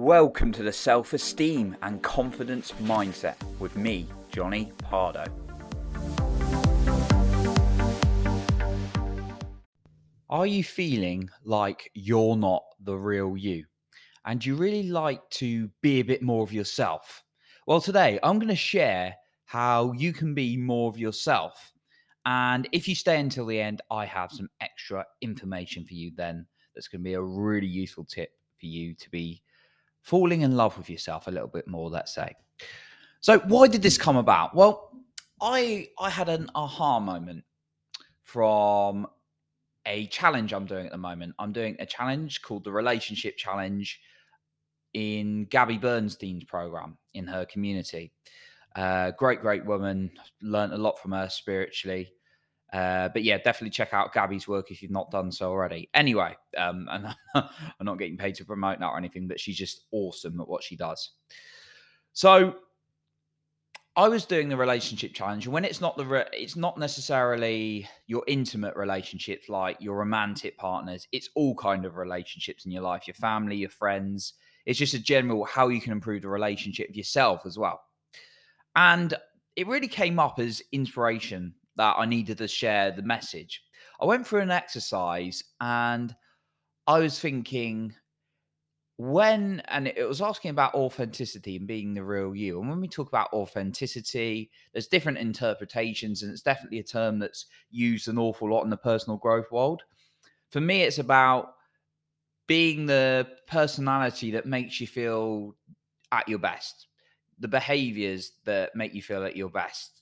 Welcome to the Self Esteem and Confidence Mindset with me, Jonny Pardoe. Are you feeling like you're not the real you? And you really like to be a bit more of yourself? Well, today I'm going to share how you can be more of yourself. And if you stay until the end, I have some extra information for you then that's going to be a really useful tip for you to be falling in love with yourself a little bit more, let's say. So, why did this come about? Well, I I had an aha moment from a challenge I'm doing at the moment. I'm doing a challenge called the Relationship Challenge in Gabby Bernstein's program in her community. Uh, great, great woman. Learned a lot from her spiritually. Uh, but yeah, definitely check out Gabby's work if you've not done so already. Anyway, um, and I'm not getting paid to promote that or anything, but she's just awesome at what she does. So I was doing the relationship challenge, and when it's not the re- it's not necessarily your intimate relationships like your romantic partners. It's all kind of relationships in your life, your family, your friends. It's just a general how you can improve the relationship yourself as well. And it really came up as inspiration that I needed to share the message. I went through an exercise and I was thinking when, and it was asking about authenticity and being the real you. And when we talk about authenticity, there's different interpretations, and it's definitely a term that's used an awful lot in the personal growth world. For me, it's about being the personality that makes you feel at your best, the behaviors that make you feel at your best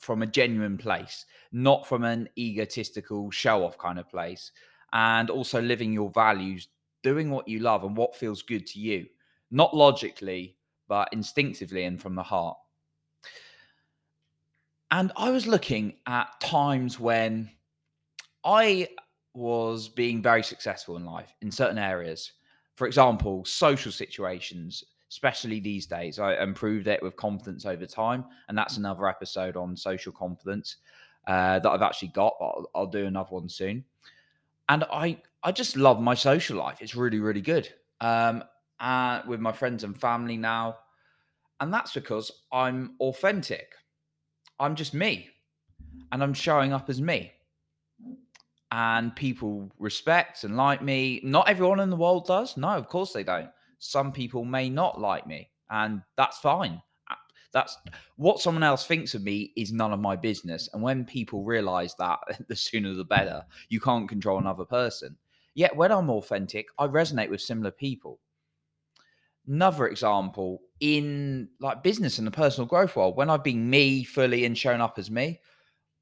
from a genuine place, not from an egotistical show off kind of place. And also living your values, doing what you love and what feels good to you, not logically, but instinctively and from the heart. And I was looking at times when I was being very successful in life in certain areas. For example, social situations, especially these days. I improved it with confidence over time, and that's another episode on social confidence uh, that I've actually got. But I'll, I'll, do another one soon. And I, I just love my social life. It's really, really good. Um, uh, with my friends and family now, and that's because I'm authentic. I'm just me, and I'm showing up as me. And people respect and like me. Not everyone in the world does. No, of course they don't some people may not like me, and that's fine. That's what someone else thinks of me is none of my business. And when people realize that, the sooner the better. You can't control another person. Yet when I'm authentic, I resonate with similar people. Another example in like business and the personal growth world, when I've been me fully and shown up as me,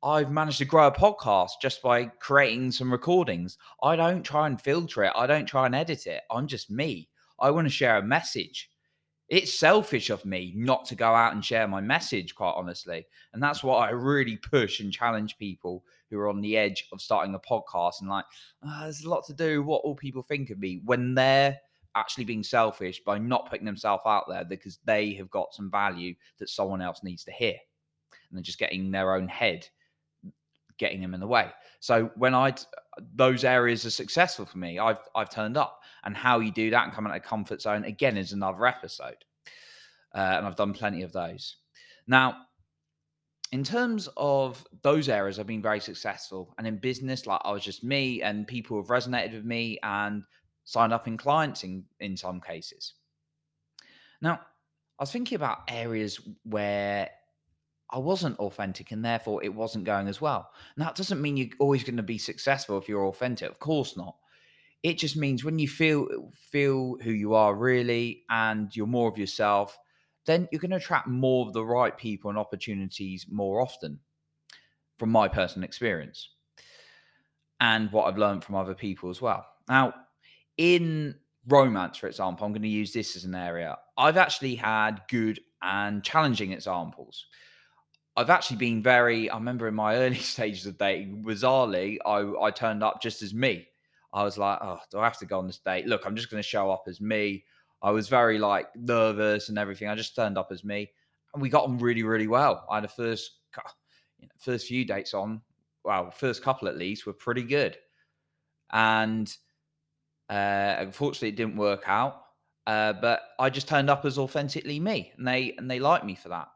I've managed to grow a podcast just by creating some recordings. I don't try and filter it. I don't try and edit it. I'm just me. I want to share a message. It's selfish of me not to go out and share my message, quite honestly. And that's what I really push and challenge people who are on the edge of starting a podcast and like, oh, there's a lot to do. What will people think of me when they're actually being selfish by not putting themselves out there because they have got some value that someone else needs to hear? And they're just getting their own head getting them in the way. So when I those areas are successful for me, I've I've turned up, and how you do that and come out of comfort zone again is another episode, uh, and I've done plenty of those. Now, in terms of those areas, I've been very successful, and in business, like I was just me, and people have resonated with me and signed up in clients in in some cases. Now, I was thinking about areas where I wasn't authentic and therefore it wasn't going as well. Now, that doesn't mean you're always going to be successful if you're authentic. Of course not. It just means when you feel feel who you are really and you're more of yourself, then you're going to attract more of the right people and opportunities more often from my personal experience and what I've learned from other people as well. Now, in romance, for example, I'm going to use this as an area. I've actually had good and challenging examples. I've actually been very. I remember in my early stages of dating, bizarrely, I I turned up just as me. I was like, oh, do I have to go on this date? Look, I'm just going to show up as me. I was very like nervous and everything. I just turned up as me, and we got on really, really well. I had a first, you know, first few dates on. Well, first couple at least were pretty good, and uh, unfortunately, it didn't work out. Uh, but I just turned up as authentically me, and they and they liked me for that.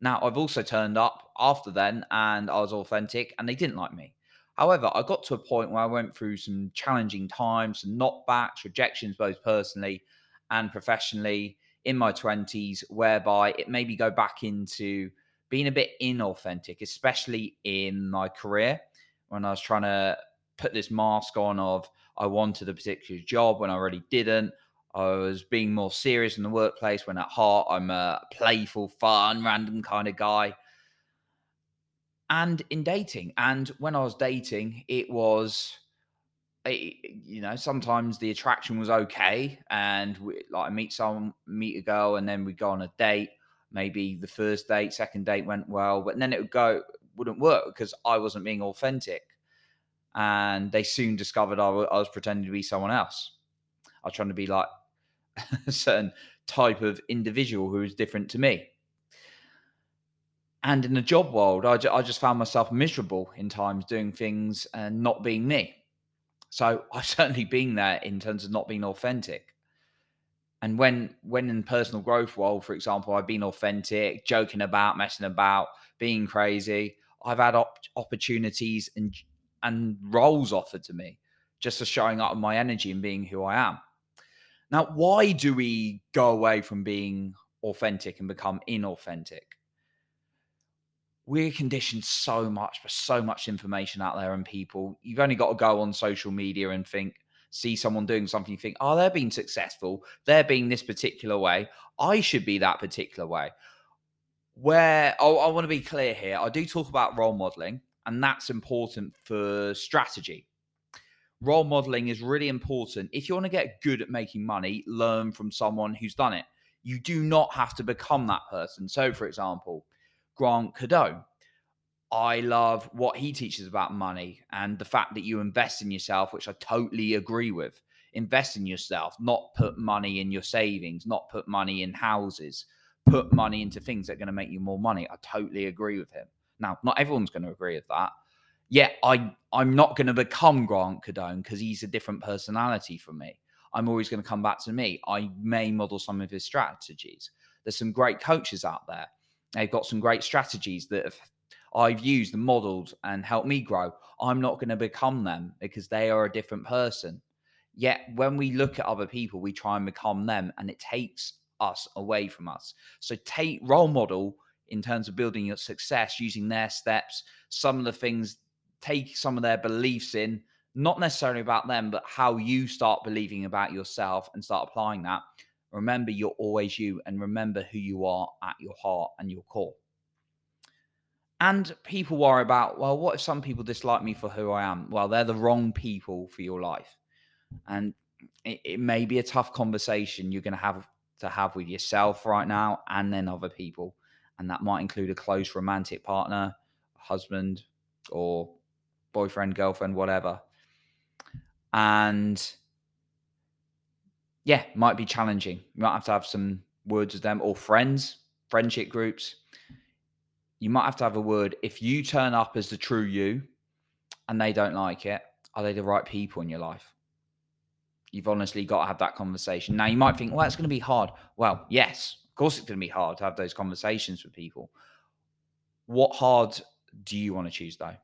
Now I've also turned up after then, and I was authentic, and they didn't like me. However, I got to a point where I went through some challenging times, some knockbacks, rejections, both personally and professionally in my 20s, whereby it made me go back into being a bit inauthentic, especially in my career when I was trying to put this mask on of I wanted a particular job when I really didn't. I was being more serious in the workplace when at heart I'm a playful, fun, random kind of guy and in dating. And when I was dating, it was, it, you know, sometimes the attraction was okay, and we, like I meet someone, meet a girl, and then we go on a date. Maybe the first date, second date went well, but then it would go wouldn't work because I wasn't being authentic, and they soon discovered I was pretending to be someone else. I was trying to be like a certain type of individual who is different to me and in the job world, I, ju- I just found myself miserable in times doing things and not being me. So I've certainly been there in terms of not being authentic. And when when in personal growth world, for example, I've been authentic, joking about, messing about, being crazy. I've had op- opportunities and and roles offered to me just for showing up my energy and being who I am. Now, why do we go away from being authentic and become inauthentic? we're conditioned so much for so much information out there and people. You've only got to go on social media and think see someone doing something you think oh they're being successful. They're being this particular way. I should be that particular way. Where oh, i want to be clear here i do talk about role modeling and that's important for strategy role modeling is really important if you want to get good at making money learn from someone who's done it you do not have to become that person so for example Grant Cardone. I love what he teaches about money and the fact that you invest in yourself, which I totally agree with. Invest in yourself, not put money in your savings, not put money in houses, put money into things that are going to make you more money. I totally agree with him. Now, not everyone's going to agree with that. Yet I I'm not going to become Grant Cardone because he's a different personality from me. I'm always going to come back to me. I may model some of his strategies. There's some great coaches out there They've got some great strategies that have, I've used and modeled and helped me grow. I'm not going to become them because they are a different person. Yet when we look at other people, we try and become them and it takes us away from us. So take role model in terms of building your success using their steps, some of the things, take some of their beliefs in, not necessarily about them, but how you start believing about yourself and start applying that. Remember, you're always you, and remember who you are at your heart and your core. And people worry about, well, what if some people dislike me for who I am? Well, they're the wrong people for your life. And it, it may be a tough conversation you're going to have to have with yourself right now and then other people. And that might include a close romantic partner, husband, or boyfriend, girlfriend, whatever. And yeah, might be challenging. You might have to have some words with them or friends, friendship groups. You might have to have a word. If you turn up as the true you and they don't like it, are they the right people in your life? You've honestly got to have that conversation. Now, you might think, well, it's going to be hard. Well, yes, of course, it's going to be hard to have those conversations with people. What hard do you want to choose, though?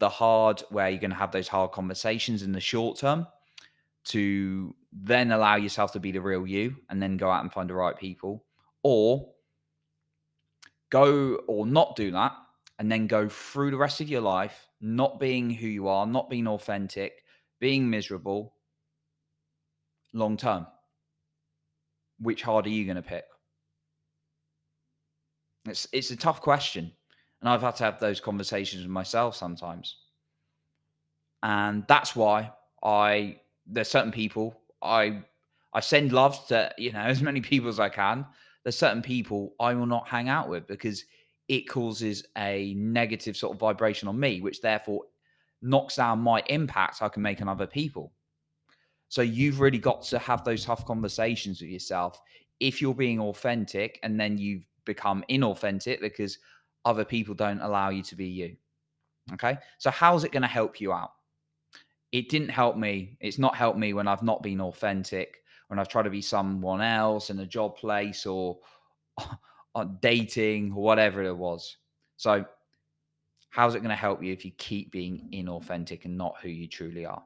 The hard where you're going to have those hard conversations in the short term to then allow yourself to be the real you and then go out and find the right people or go or not do that and then go through the rest of your life not being who you are not being authentic being miserable long term. Which hard are you going to pick? It's it's a tough question and i've had to have those conversations with myself sometimes and that's why i there's certain people I I send love to you know as many people as I can. There's certain people I will not hang out with because it causes a negative sort of vibration on me, which therefore knocks down my impact I can make on other people. So you've really got to have those tough conversations with yourself if you're being authentic and then you've become inauthentic because other people don't allow you to be you. Okay. So how's it going to help you out? it didn't help me. It's not helped me when I've not been authentic, when I've tried to be someone else in a job place or on dating or whatever it was. So, how's it going to help you if you keep being inauthentic and not who you truly are?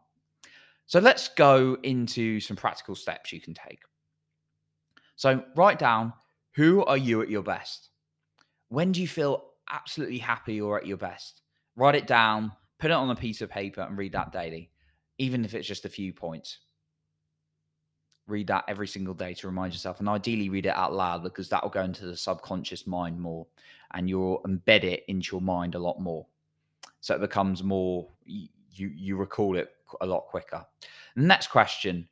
So, let's go into some practical steps you can take. So, write down who are you at your best? When do you feel absolutely happy or at your best? Write it down, put it on a piece of paper, and read that daily, even if it's just a few points. Read that every single day to remind yourself and ideally read it out loud because that will go into the subconscious mind more and you'll embed it into your mind a lot more. So it becomes more you you recall it a lot quicker. Next question.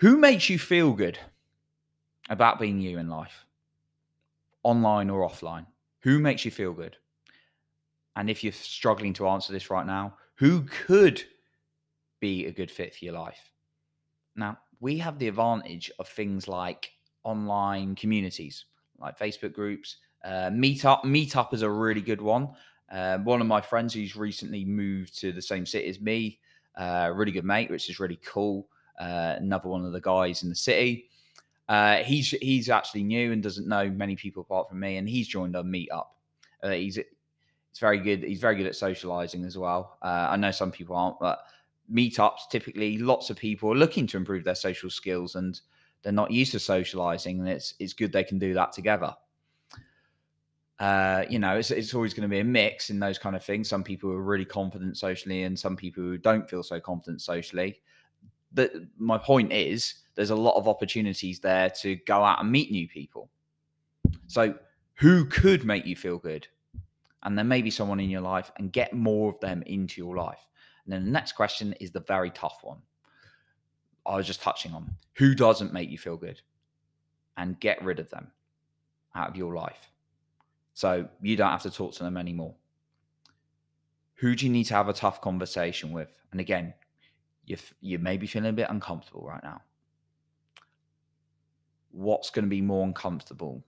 Who makes you feel good about being you in life online or offline who makes you feel good and if you're struggling to answer this right now who could be a good fit for your life now, we have the advantage of things like online communities, like Facebook groups. Uh, Meetup, Meetup is a really good one. Uh, one of my friends who's recently moved to the same city as me, uh, really good mate, which is really cool. Uh, another one of the guys in the city. Uh, he's he's actually new and doesn't know many people apart from me, and he's joined a meetup. Uh, he's it's very good. He's very good at socializing as well. I know some people aren't, but meetups, typically lots of people are looking to improve their social skills and they're not used to socializing, and it's it's good they can do that together. Uh, you know, it's, it's always going to be a mix in those kind of things. Some people are really confident socially, and some people who don't feel so confident socially. But my point is, there's a lot of opportunities there to go out and meet new people. So, who could make you feel good? And there may be someone in your life, and get more of them into your life. And then the next question is the very tough one. I was just touching on who doesn't make you feel good and get rid of them out of your life. So you don't have to talk to them anymore. Who do you need to have a tough conversation with? And again, you you may be feeling a bit uncomfortable right now. What's going to be more uncomfortable?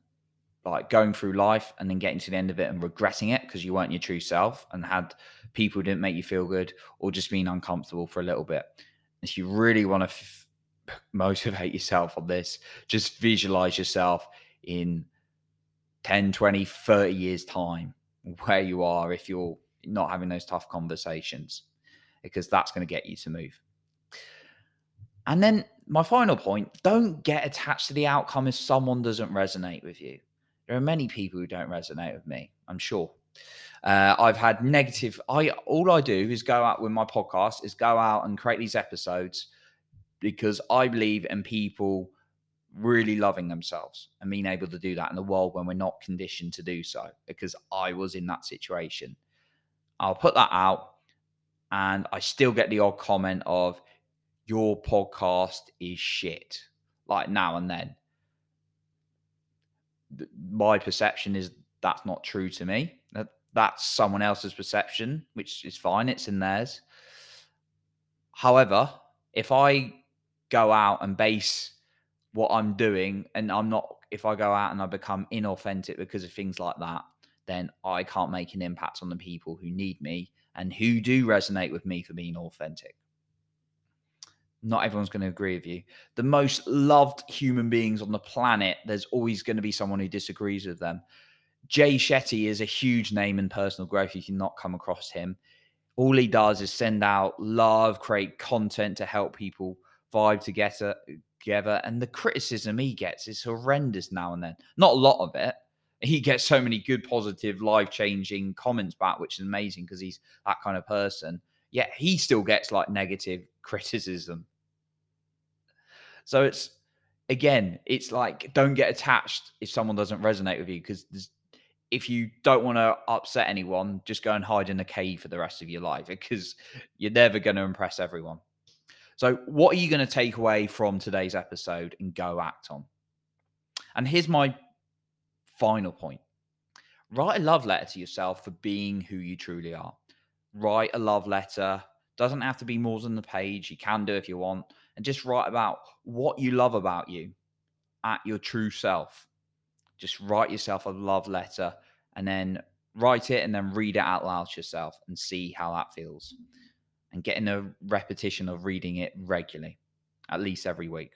Like going through life and then getting to the end of it and regretting it because you weren't your true self and had people didn't make you feel good or just being uncomfortable for a little bit. If you really want to f- motivate yourself on this, just visualize yourself in 10, 20, 30 years' time where you are if you're not having those tough conversations, because that's going to get you to move. And then my final point don't get attached to the outcome if someone doesn't resonate with you. There are many people who don't resonate with me, I'm sure. Uh, I've had negative. I all I do is go out with my podcast is go out and create these episodes because I believe in people really loving themselves and being able to do that in the world when we're not conditioned to do so. Because I was in that situation. I'll put that out, and I still get the odd comment of your podcast is shit, like now and then. My perception is that's not true to me that's someone else's perception, which is fine. It's in theirs. However, if I go out and base what I'm doing and I'm not, if I go out and I become inauthentic because of things like that, then I can't make an impact on the people who need me and who do resonate with me for being authentic. Not everyone's going to agree with you. The most loved human beings on the planet, there's always going to be someone who disagrees with them. Jay Shetty is a huge name in personal growth. You cannot come across him. All he does is send out love, create content to help people vibe together. Together, and the criticism he gets is horrendous now and then. Not a lot of it. He gets so many good, positive, life changing comments back, which is amazing because he's that kind of person. Yet he still gets like negative criticism. So it's again, it's like don't get attached if someone doesn't resonate with you because if you don't want to upset anyone, just go and hide in a cave for the rest of your life because you're never going to impress everyone. So, what are you going to take away from today's episode and go act on? And here's my final point write a love letter to yourself for being who you truly are. Write a love letter. Doesn't have to be more than the page. You can do if you want. And just write about what you love about you at your true self just write yourself a love letter and then write it and then read it out loud to yourself and see how that feels and getting a repetition of reading it regularly. at least every week.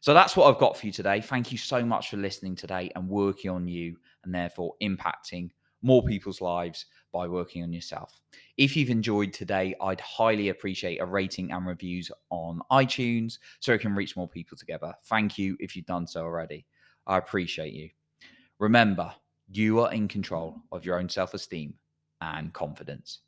So that's what I've got for you today. Thank you so much for listening today and working on you and therefore impacting more people's lives by working on yourself. If you've enjoyed today, I'd highly appreciate a rating and reviews on iTunes so it can reach more people together. Thank you if you've done so already. I appreciate you. Remember, you are in control of your own self esteem and confidence.